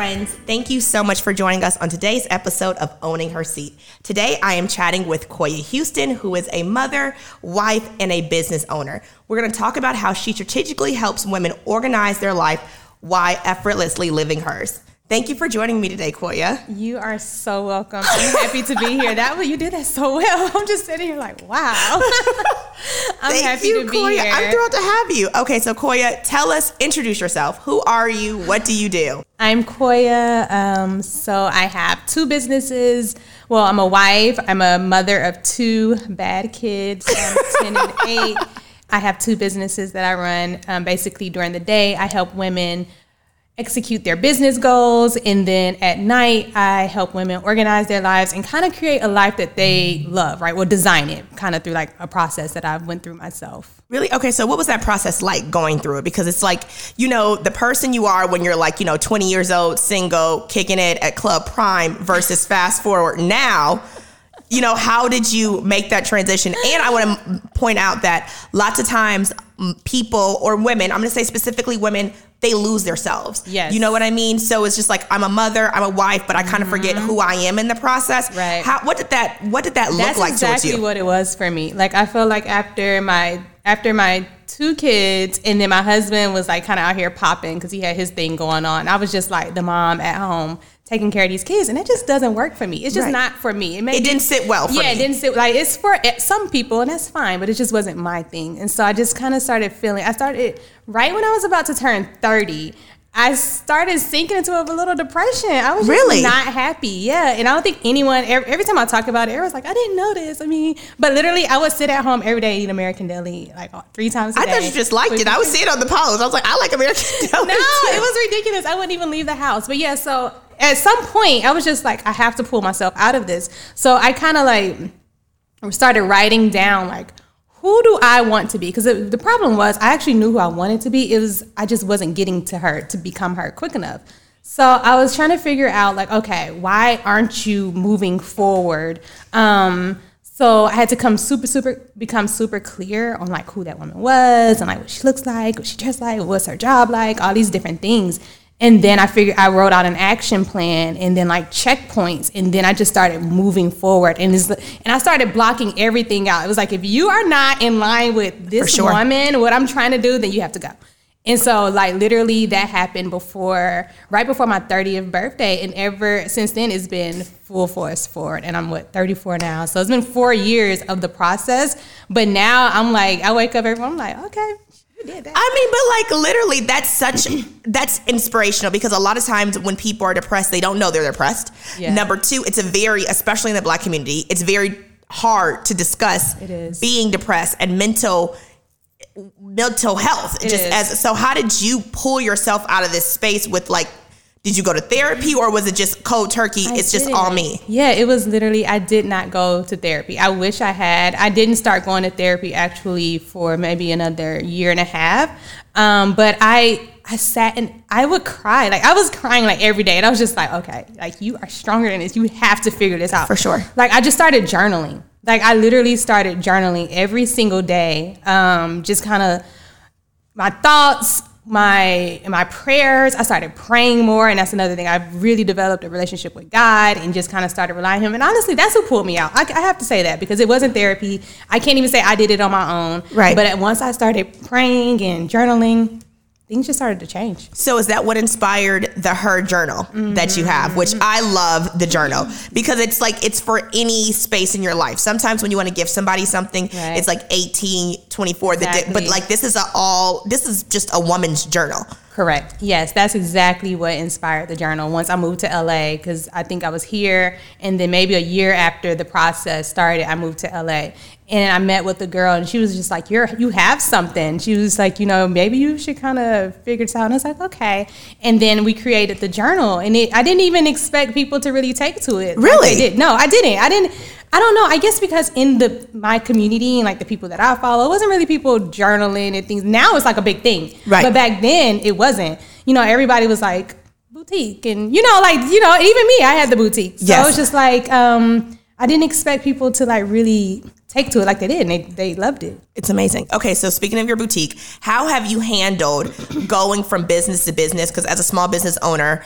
friends. Thank you so much for joining us on today's episode of Owning Her Seat. Today, I am chatting with Koya Houston, who is a mother, wife, and a business owner. We're going to talk about how she strategically helps women organize their life while effortlessly living hers. Thank you for joining me today, Koya. You are so welcome. I'm happy to be here. That you did that so well. I'm just sitting here like, wow. I'm Thank happy you, to be Koya. here. I'm thrilled to have you. Okay, so Koya, tell us, introduce yourself. Who are you? What do you do? I'm Koya. Um, so I have two businesses. Well, I'm a wife. I'm a mother of two bad kids, um, 10 and 8. I have two businesses that I run. Um, basically, during the day, I help women execute their business goals. And then at night, I help women organize their lives and kind of create a life that they love, right? Well, design it kind of through like a process that I've went through myself. Really? Okay, so what was that process like going through it? Because it's like, you know, the person you are when you're like, you know, 20 years old, single, kicking it at Club Prime versus fast forward now. You know, how did you make that transition? And I want to point out that lots of times people or women, I'm going to say specifically women, they lose themselves. Yes. You know what I mean? So it's just like I'm a mother, I'm a wife, but I kind of forget who I am in the process. Mm-hmm. Right. How what did that what did that look That's like exactly what it was for me. Like I feel like after my after my two kids, and then my husband was like kind of out here popping because he had his thing going on. I was just like the mom at home taking care of these kids, and it just doesn't work for me. It's just Right. not for me. It, it didn't sit well for yeah, me. it didn't sit like it's for eh, some people, and that's fine, but it just wasn't my thing. And so I just kind of started feeling. I started right when I was about to turn thirty. I started sinking into a little depression. I was just Really? not happy. Yeah, and I don't think anyone. Every, every time I talk about it, everyone's like, "I didn't know this." I mean, but literally, I would sit at home every day eat American deli like three times. a I day. I thought you just liked it. I was seeing it on the post. I was like, I like American Deli. No, it was ridiculous. I wouldn't even leave the house. But yeah, so at some point, I was just like, I have to pull myself out of this. So I kind of like started writing down like, who do I want to be? Because the problem was, I actually knew who I wanted to be. It was I just wasn't getting to her to become her quick enough. So I was trying to figure out like, okay, why aren't you moving forward? Um, so I had to come super, super, become super clear on like who that woman was and like what she looks like, what she dressed like, what's her job like, all these different things. And then I figured I wrote out an action plan and then like checkpoints. And then I just started moving forward. And it's, and I started blocking everything out. It was like, if you are not in line with this sure. woman, what I'm trying to do, then you have to go. And so, like, literally, that happened before, right before my 30th birthday. And ever since then, it's been full force forward. And I'm, what, 34 now. So it's been four years of the process. But now I'm like, I wake up every morning, I'm like, okay, did that. I mean, but like literally, that's such that's inspirational because a lot of times when people are depressed, they don't know they're depressed. Yeah. Number two, it's a very, especially in the black community, it's very hard to discuss It is. being depressed and mental mental health. It just is. as so, how did you pull yourself out of this space with like? Did you go to therapy or was it just cold turkey? I it's just all me. Yeah, it was literally, I did not go to therapy. I wish I had. I didn't start going to therapy actually for maybe another year and a half. Um, but I, I sat and I would cry. Like I was crying like every day. And I was just like, okay, like you are stronger than this. You have to figure this out. For sure. Like I just started journaling. Like I literally started journaling every single day. Um, just kind of my thoughts, my my prayers. I started praying more, and that's another thing. I've really developed a relationship with God, and just kind of started relying on Him. And honestly, that's what pulled me out. I, I have to say that because it wasn't therapy. I can't even say I did it on my own. Right. But once I started praying and journaling, things just started to change. So is that what inspired the her journal that you have, which I love the journal because it's like it's for any space in your life. Sometimes when you want to give somebody something, Right. it's like 18, 24, the di- but like this is a all this is just a woman's journal. Correct. Yes, that's exactly what inspired the journal. Once I moved to LA, because I think I was here, and then maybe a year after the process started, I moved to LA, and I met with a girl, and she was just like, "You're you have something." She was like, "You know, maybe you should kind of figure this out." And I was like, "Okay." And then we created the journal, and it, I didn't even expect people to really take to it. Really? they did. No, I didn't. I didn't. I don't know. I guess because in the my community and like the people that I follow, it wasn't really people journaling and things. Now it's like a big thing. Right. But back then it wasn't. You know, everybody was like boutique and you know, like, you know, even me, I had the boutique. So Yes. it was just like, um, I didn't expect people to like really take to it like they did and they, they loved it. It's amazing. Okay, so speaking of your boutique, how have you handled going from business to business? Because as a small business owner,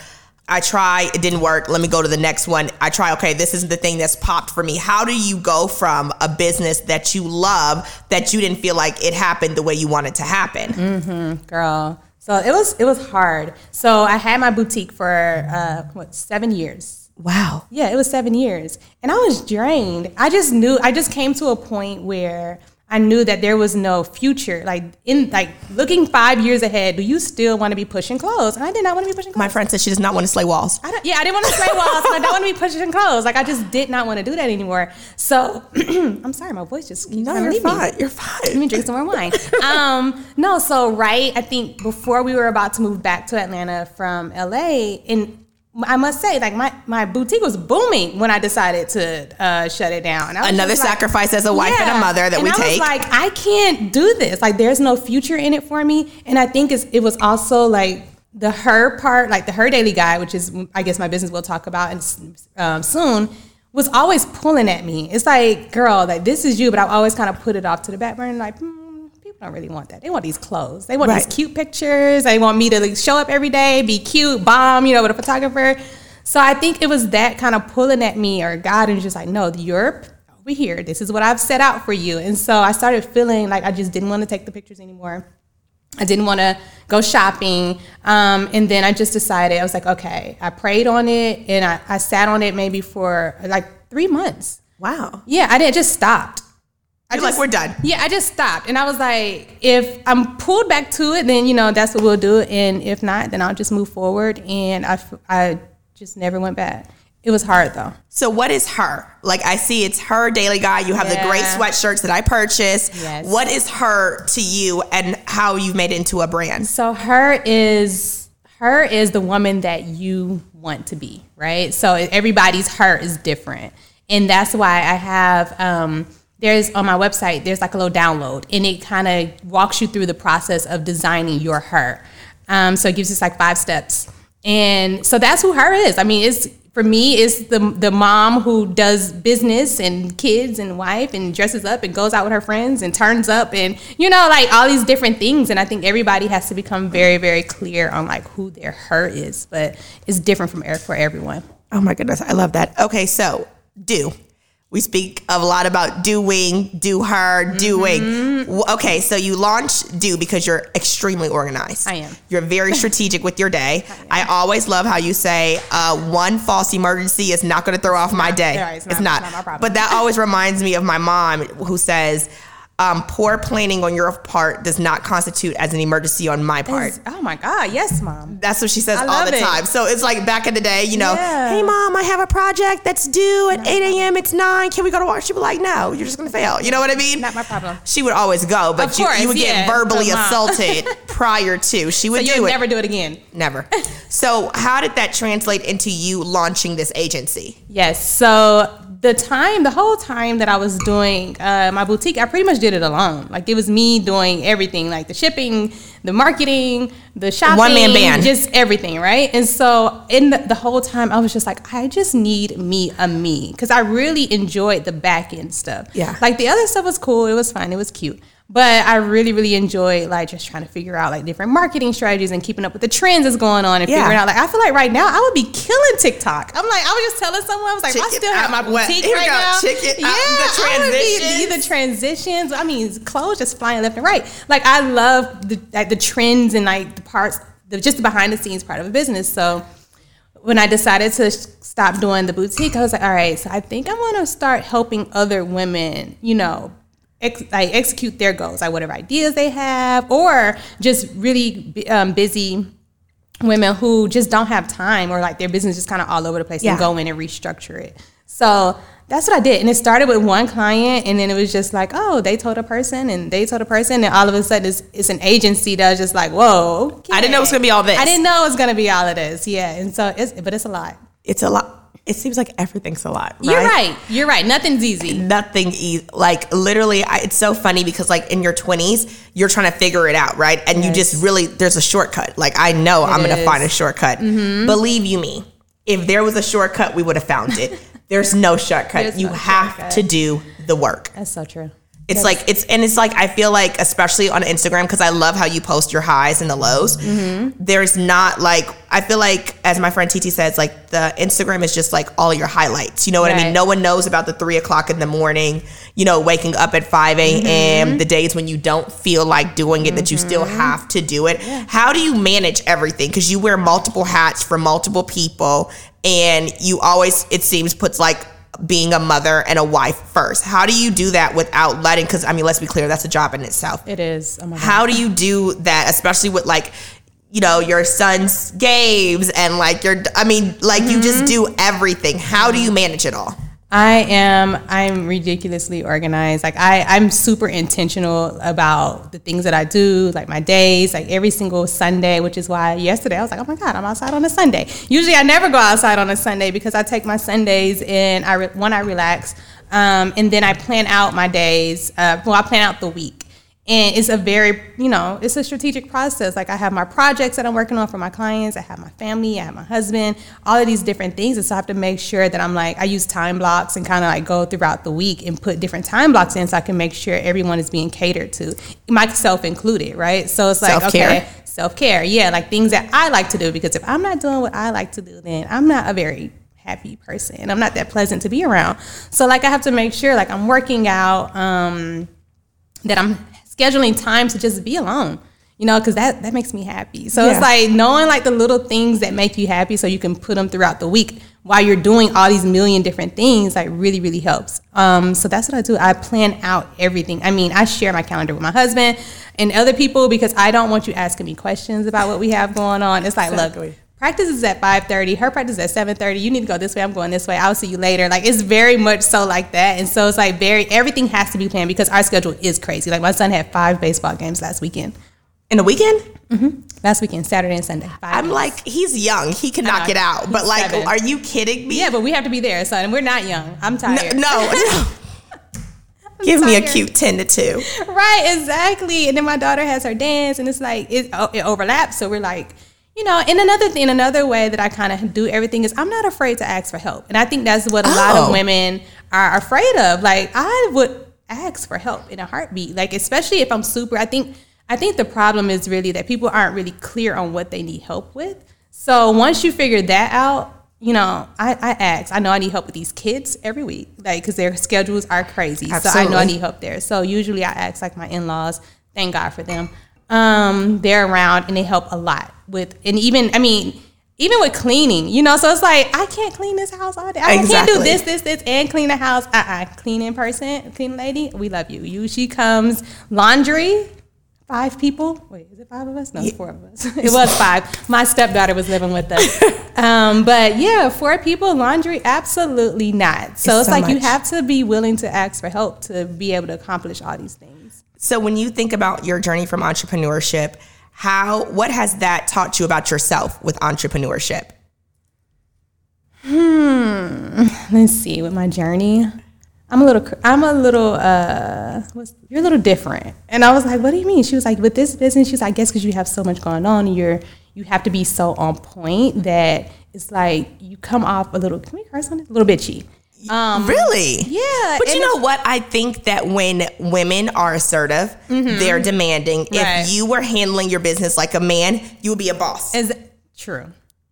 I try, it didn't work. Let me go to the next one. I try, okay, this isn't the thing that's popped for me. How do you go from a business that you love that you didn't feel like it happened the way you want it to happen? girl. So it was it was hard. So I had my boutique for uh, what seven years. Wow. Yeah, it was seven years, and I was drained. I just knew. I just came to a point where I knew that there was no future. Like in like looking five years ahead, do you still want to be pushing clothes? And I did not want to be pushing clothes. My friend said she does not want to slay walls. I don't, yeah, I didn't want to slay walls, I don't want to be pushing clothes. Like I just did not want to do that anymore. So I'm sorry, my voice just keeps No, you're leave me. fine. You're fine. Let me drink some more wine. um, no, so right, I think before we were about to move back to Atlanta from LA, and I must say, like my, my boutique was booming when I decided to uh, shut it down. And I was Another just like- sacrifice as a wife and a mother that and we I take. was like, I can't do this. Like, there's no future in it for me. And I think it's, it was also like the her part, like the her daily guide, which is I guess my business we'll talk about and um, soon, was always pulling at me. It's like, girl, like this is you, but I've always kind of put it off to the back burner, like. Hmm, People don't really want that. They want these clothes. They want Right. these cute pictures. They want me to like, show up every day, be cute, bomb, you know, with a photographer. So I think it was that kind of pulling at me, or God, and just like, no, you're here. This is what I've set out for you. And so I started feeling like I just didn't want to take the pictures anymore. I didn't want to go shopping. Um, and then I just decided, I was like, okay, I prayed on it and I, I sat on it maybe for like three months. wow. Yeah, I didn't just stopped. I You're like, just- we're done. Yeah, I just stopped. And I was like, if I'm pulled back to it, then, you know, that's what we'll do. And if not, then I'll just move forward. And I, I just never went back. It was hard though. So what is her? Like I see it's her daily guide. You have the great sweatshirts that I purchased. Yes. What is her to you and how you've made it into a brand? So her is her is the woman that you want to be, right? So everybody's her is different, and that's why I have um, there's on my website there's like a little download, and it kind of walks you through the process of designing your her. Um, so it gives us like five steps, and so that's who her is. I mean, it's for me, it's the the mom who does business and kids and wife and dresses up and goes out with her friends and turns up and you know like all these different things. And I think everybody has to become very very clear on like who their her is, but it's different from er- for everyone. Oh my goodness, I love that. Okay, so do. We speak a lot about doing, do her, doing. Mm-hmm. Okay, so you launch do because you're extremely organized. I am. You're very strategic with your day. I, always love how you say uh, one false emergency is not going to throw off my day. yeah, it's it's not- not. it's not my problem. But that always reminds me of my mom who says, um, poor planning on your part does not constitute as an emergency on my part. Oh my God, yes, mom. That's what she says I all the it. time. So it's like back in the day, you know, Yeah. hey mom, I have a project that's due at 8 a.m. It's 9. Can we go to work? She'd be like, no, you're just going to fail. You know what I mean? Not my problem. She would always go, but Of you, course, you would yeah, get verbally assaulted prior to. She would So do it. never do it again. Never. So how did that translate into you launching this agency? Yes. So the time, the whole time that I was doing uh, my boutique, I pretty much did it alone. Like it was me doing everything, like the shipping, the marketing, the shopping, One-man band. just everything, right? And so in the, the whole time, I was just like, I just need me a me because I really enjoyed the back end stuff. Yeah. Like the other stuff was cool, it was fun, it was cute. But I really, really enjoy like just trying to figure out like different marketing strategies and keeping up with the trends that's going on and Yeah. figuring out like I feel like right now I would be killing TikTok. I'm like I was just telling someone I was like I still have my out boutique Here we right go. now. Chicken out yeah, the I would be- transitions. the transitions. I mean, clothes just flying left and right. Like I love the like the trends and like the parts, the, just the behind the scenes part of a business. So when I decided to stop doing the boutique, I was like, all right, so I think I'm gonna start helping other women, you know, ex- like execute their goals, like whatever ideas they have, or just really b- um, busy women who just don't have time or like their business just kind of all over the place Yeah. and go in and restructure it. So that's what I did. And it started with one client and then it was just like, oh, they told a person and they told a person and all of a sudden it's, it's an agency that was just like, whoa. Okay. I didn't know it was gonna be all this. I didn't know it was gonna be all of this. Yeah. And so it's but it's a lot. It's a lot. It seems like everything's a lot. You're right. You're right. Nothing's easy. nothing easy. Like literally, I, it's so funny because like in your twenties, you're trying to figure it out, right? And you just really there's a shortcut. Like I know I'm gonna. Mm-hmm. find a shortcut. Believe you me, if there was a shortcut, we would have found it. There's no shortcut. There's you no have shortcut. to do the work. That's so true. It's like it's and it's like I feel like especially on Instagram because I love how you post your highs and the lows. Mm-hmm. There's not like I feel like as my friend TT says like the Instagram is just like all your highlights. You know what I mean? No one knows about the three o'clock in the morning. You know, waking up at five a.m. Mm-hmm. The days when you don't feel like doing it that you still have to do it. How do you manage everything? Because you wear multiple hats for multiple people, and you always it seems puts like being a mother and a wife first. How do you do that without letting? Because I mean, let's be clear, that's a job in itself. It is. Oh. How do you do that, especially with like, you know, your son's games and like your, I mean, like you just mm-hmm. do everything. How do you manage it all? I am I'm ridiculously organized. Like I I'm super intentional about the things that I do, like my days, like every single Sunday, which is why yesterday I was like, "Oh my god, I'm outside on a Sunday." Usually I never go outside on a Sunday because I take my Sundays and I re- one I relax um, and then I plan out my days. Uh, well, I plan out the week. And it's a very, you know, it's a strategic process. Like I have my projects that I'm working on for my clients. I have my family. I have my husband. All of these different things. And so I have to make sure that I'm like, I use time blocks and kind of like go throughout the week and put different time blocks in so I can make sure everyone is being catered to, myself included, right? So it's like, Self-care. okay, self care. Yeah, like things that I like to do because if I'm not doing what I like to do, then I'm not a very happy person. I'm not that pleasant to be around. So like I have to make sure like I'm working out, um, that I'm scheduling time to just be alone. You know, because that that makes me happy. So Yeah. it's like knowing like the little things that make you happy, so you can put them throughout the week while you're doing all these million different things. Like really, really helps. Um, so that's what I do. I plan out everything. I mean, I share my calendar with my husband and other people because I don't want you asking me questions about what we have going on. It's like, Exactly. look, practice is at 5.30 her practice is at 7.30 you need to go this way i'm going this way i'll see you later like it's very much so like that and so it's like very everything has to be planned because our schedule is crazy like my son had five baseball games last weekend In the weekend? Mm-hmm. last weekend saturday and sunday I'm games. like, he's young. He can knock know. it out. But like, seven. are you kidding me? yeah but we have to be there son we're not young i'm No, tired no. no. Give me a cute 10 to 2. right exactly and then my daughter has her dance and it's like it, oh, it overlaps so we're like you know and another thing another way that i kind of do everything is i'm not afraid to ask for help and i think that's what a lot Oh. of women are afraid of like i would ask for help in a heartbeat like especially if i'm super i think i think the problem is really that people aren't really clear on what they need help with so once you figure that out you know, I, I ask. I know I need help with these kids every week, like because their schedules are crazy. So I know I need help there. So usually I ask like my in laws. Thank God for them. Um, they're around and they help a lot with, and even I mean, even with cleaning, you know. So it's like I can't clean this house all day. I can't do this, this, this, and clean the house. Uh, uh clean in person, clean lady. We love you. You. She comes laundry. Five people. Wait, is it five of us? No, it's four of us. it was five. My stepdaughter was living with us. um, but yeah, four people, laundry, absolutely not. So It's it's, so like you have to be willing to ask for help to be able to accomplish all these things. So when you think about your journey from entrepreneurship, how what has that taught you about yourself with entrepreneurship? Hmm. Let's see, with my journey, I'm a little, I'm a little, uh, you're a little different. And I was like, what do you mean? She was like, with this business, she's like, I guess because you have so much going on, you're, you have to be so on point that it's like you come off a little, can we curse on it? A little bitchy. Um, Really? yeah, But you know what? I think that when women are assertive, they're demanding. Mm-hmm. Right. If you were handling your business like a man, you would be a boss. is true.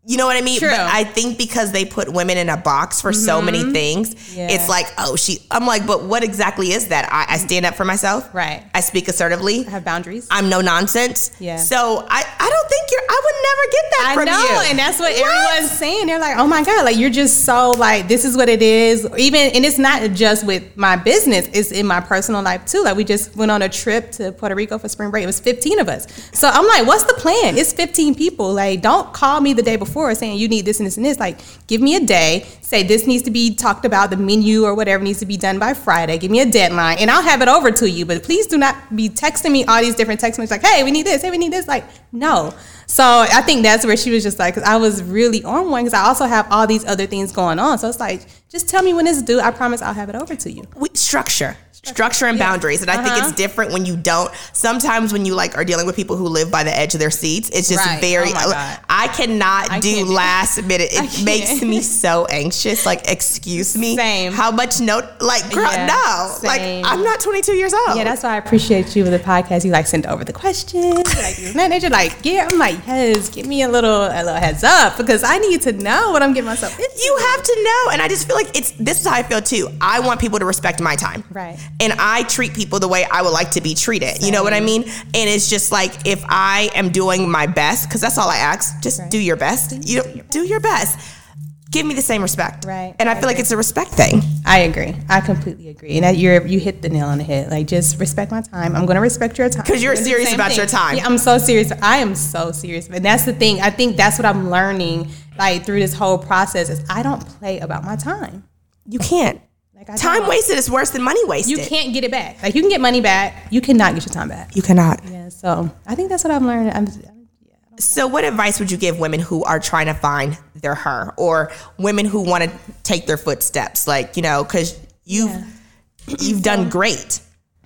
You know what I mean? True. But I think because they put women in a box for so many things, Mm-hmm. Yeah. it's like, oh, she. I'm like, but what exactly is that? I, I stand up for myself. Right. I speak assertively. I have boundaries. I'm no nonsense. Yeah. So I, I don't think you're. I would never get that I from know, you. and that's what, everyone's saying. They're like, "Oh my god, like you're just so like this is what it is." Even and it's not just with my business; it's in my personal life too. Like we just went on a trip to Puerto Rico for spring break. It was 15 of us. So I'm like, "What's the plan?" It's 15 people. Like, don't call me the day before saying you need this and this and this. Like, give me a day. Say this needs to be talked about. The menu or whatever needs to be done by Friday. Give me a deadline, and I'll have it over to you. But please do not be texting me all these different text messages like, "Hey, we need this. Hey, we need this." Like, no. So I think that's where she was just like, because I was really on one, because I also have all these other things going on. So it's like, just tell me when it's due. I promise I'll have it over to you. we, structure. Structure and boundaries and i think Uh-huh. it's different when you don't sometimes when you like are dealing with people who live by the edge of their seats it's just Right. very Oh my God. i cannot do can't do- last minute it can't. makes me so anxious like excuse me Same. how much note like girl Yeah, no like i'm not 22 years old Yeah, that's why I appreciate you with the podcast. You like send over the questions, like you manager, like yeah. I'm like yes, give me a little a little heads up because I need to know what I'm getting myself into. you have to know and i just feel like it's this is how i feel too i want people to respect my time Right. And i treat people the way i would like to be treated you know what i mean and it's just like if i am doing my best because that's all i ask just Right. do your best you do your best give me the same respect Right. and i I feel like it's a respect thing I agree. I completely agree. And you're you hit the nail on the head. Like just respect my time. I'm going to respect your time. Cuz you're We're gonna do the serious same about your time. Yeah, I'm so serious. I am so serious. And that's the thing. I think that's what I'm learning like through this whole process is I don't play about my time. you can't Like time wasted is worse than money wasted You can't get it back. Like you can get money back. You cannot get your time back. you cannot Yeah. So I think that's what I'm learning. I'm, So, what advice would you give women who are trying to find their her, or women who want to take their footsteps? Like, you know, because you've you've done great.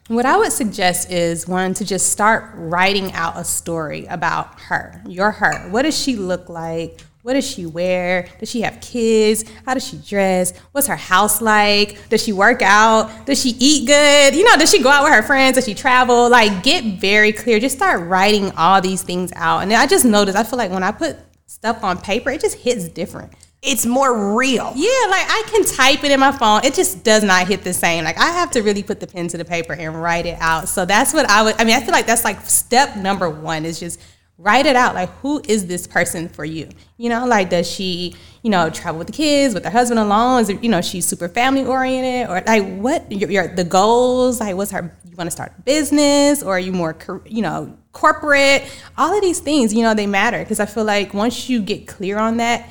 What I would suggest is one to just start writing out a story about her, your her. What does she look like? What does she wear? Does she have kids? How does she dress? What's her house like? Does she work out? Does she eat good? You know, does she go out with her friends? Does she travel? Like, get very clear. Just start writing all these things out. And I just noticed, I feel like when I put stuff on paper, it just hits different. It's more real. Yeah, like I can type it in my phone. It just does not hit the same. Like I have to really put the pen to the paper and write it out. So that's what I would I mean, I feel like that's like step number 1 is just write it out. Like who is this person for you? You know, like does she, you know, travel with the kids, with her husband alone? Is it, you know, she's super family oriented or like what your, your the goals, like what's her you want to start a business or are you more you know, corporate? All of these things, you know, they matter because I feel like once you get clear on that,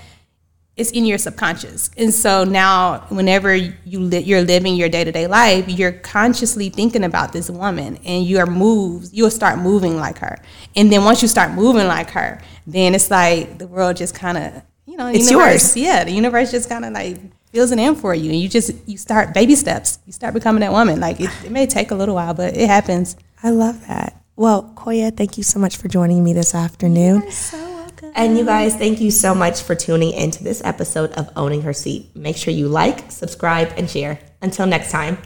it's in your subconscious. And so now, whenever you li- you're living your day to day life, you're consciously thinking about this woman, and your moves, you'll start moving like her. And then once you start moving like her, then it's like the world just kind of, you know, It's universe, yours. Yeah, the universe just kind of like fills it in for you, and you just you start baby steps. You start becoming that woman. Like it, it may take a little while, but it happens. I love that. Well, Koya, thank you so much for joining me this afternoon. And you guys, thank you so much for tuning into this episode of Owning Her Seat. Make sure you like, subscribe, and share. Until next time.